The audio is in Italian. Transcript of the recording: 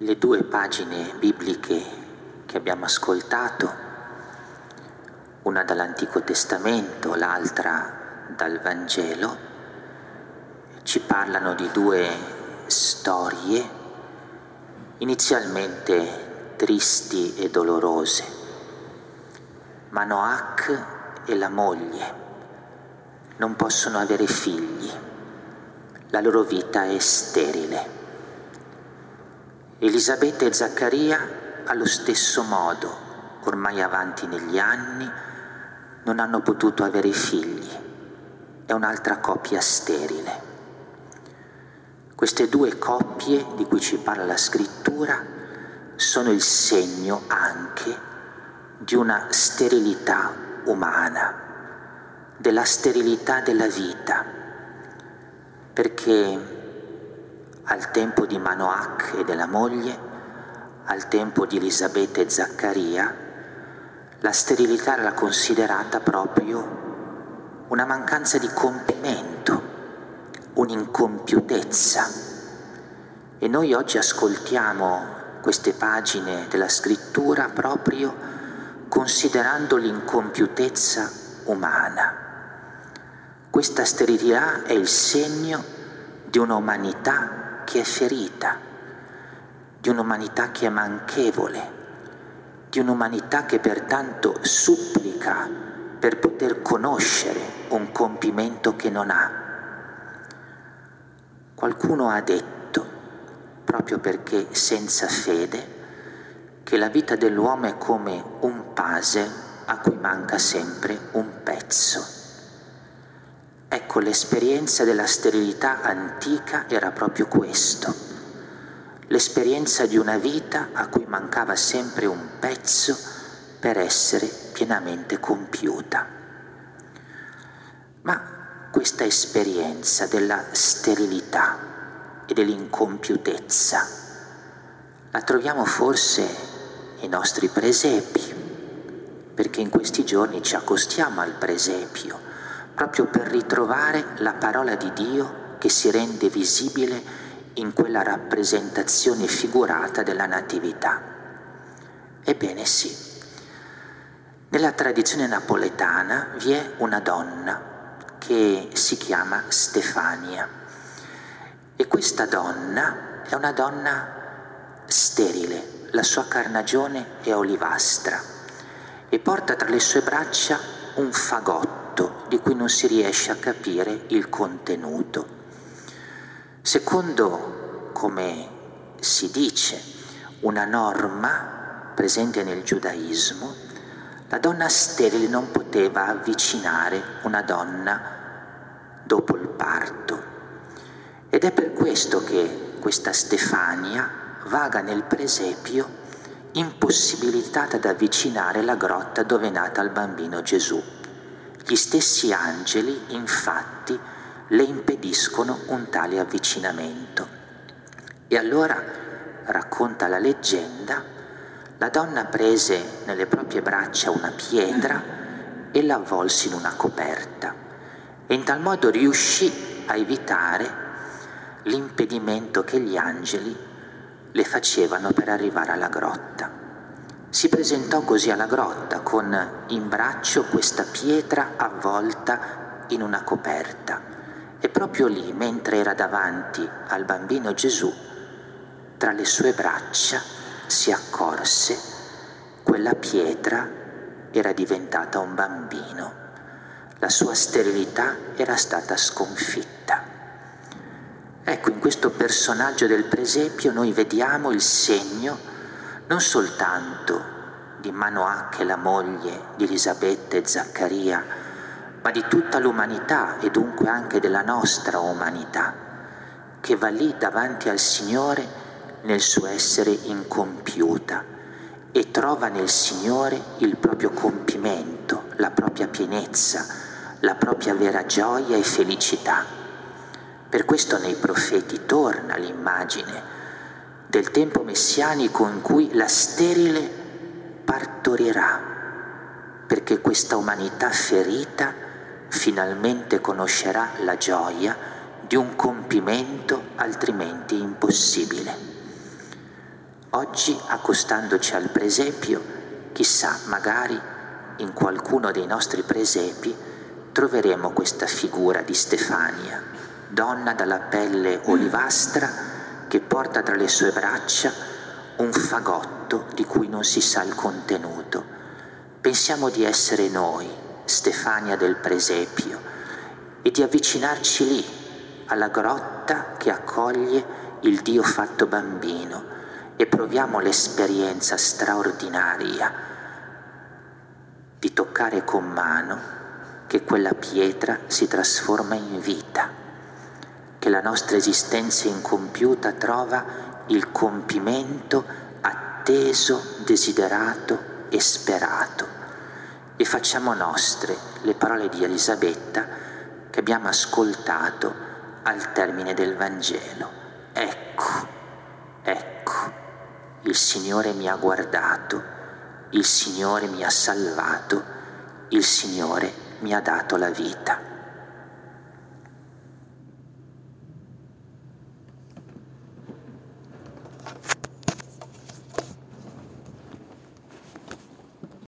Le due pagine bibliche che abbiamo ascoltato, una dall'Antico Testamento, l'altra dal Vangelo, ci parlano di due storie inizialmente tristi e dolorose. Manoach e la moglie non possono avere figli, la loro vita è sterile. Elisabetta e Zaccaria allo stesso modo, ormai avanti negli anni, non hanno potuto avere figli. È un'altra coppia sterile. Queste due coppie di cui ci parla la scrittura sono il segno anche di una sterilità umana, della sterilità della vita, perché al tempo di Manoach e della moglie, al tempo di Elisabetta e Zaccaria, la sterilità era considerata proprio una mancanza di compimento, un'incompiutezza. E noi oggi ascoltiamo queste pagine della scrittura proprio considerando l'incompiutezza umana. Questa sterilità è il segno di un'umanità che è ferita, di un'umanità che è manchevole, di un'umanità che pertanto supplica per poter conoscere un compimento che non ha. Qualcuno ha detto, proprio perché senza fede, che la vita dell'uomo è come un puzzle a cui manca sempre un pezzo. Ecco, l'esperienza della sterilità antica era proprio questo, l'esperienza di una vita a cui mancava sempre un pezzo per essere pienamente compiuta. Ma questa esperienza della sterilità e dell'incompiutezza la troviamo forse nei nostri presepi, perché in questi giorni ci accostiamo al presepio proprio per ritrovare la parola di Dio che si rende visibile in quella rappresentazione figurata della Natività. Ebbene sì, nella tradizione napoletana vi è una donna che si chiama Stefania e questa donna è una donna sterile, la sua carnagione è olivastra e porta tra le sue braccia un fagotto fatto di cui non si riesce a capire il contenuto. Secondo, come si dice, una norma presente nel giudaismo, la donna sterile non poteva avvicinare una donna dopo il parto. Ed è per questo che questa Stefania vaga nel presepio impossibilitata ad avvicinare la grotta dove è nata il bambino Gesù. Gli stessi angeli, infatti, le impediscono un tale avvicinamento. E allora, racconta la leggenda, la donna prese nelle proprie braccia una pietra e la avvolse in una coperta e in tal modo riuscì a evitare l'impedimento che gli angeli le facevano per arrivare alla grotta. Si presentò così alla grotta con in braccio questa pietra avvolta in una coperta e proprio lì, mentre era davanti al bambino Gesù, tra le sue braccia si accorse quella pietra era diventata un bambino, la sua sterilità era stata sconfitta. Ecco, in questo personaggio del presepio noi vediamo il segno non soltanto di Manoach e la moglie di Elisabetta e Zaccaria, ma di tutta l'umanità e dunque anche della nostra umanità, che va lì davanti al Signore nel suo essere incompiuta e trova nel Signore il proprio compimento, la propria pienezza, la propria vera gioia e felicità. Per questo nei profeti torna l'immagine del tempo messianico in cui la sterile partorirà, perché questa umanità ferita finalmente conoscerà la gioia di un compimento altrimenti impossibile. Oggi, accostandoci al presepio, chissà, magari in qualcuno dei nostri presepi troveremo questa figura di Stefania, donna dalla pelle olivastra che porta tra le sue braccia un fagotto di cui non si sa il contenuto. Pensiamo di essere noi, Stefania del presepio, e di avvicinarci lì, alla grotta che accoglie il Dio fatto bambino e proviamo l'esperienza straordinaria di toccare con mano che quella pietra si trasforma in vita, che la nostra esistenza incompiuta trova il compimento atteso, desiderato e sperato. E facciamo nostre le parole di Elisabetta che abbiamo ascoltato al termine del Vangelo. Ecco, ecco il Signore mi ha guardato, il Signore mi ha salvato, il Signore mi ha dato la vita.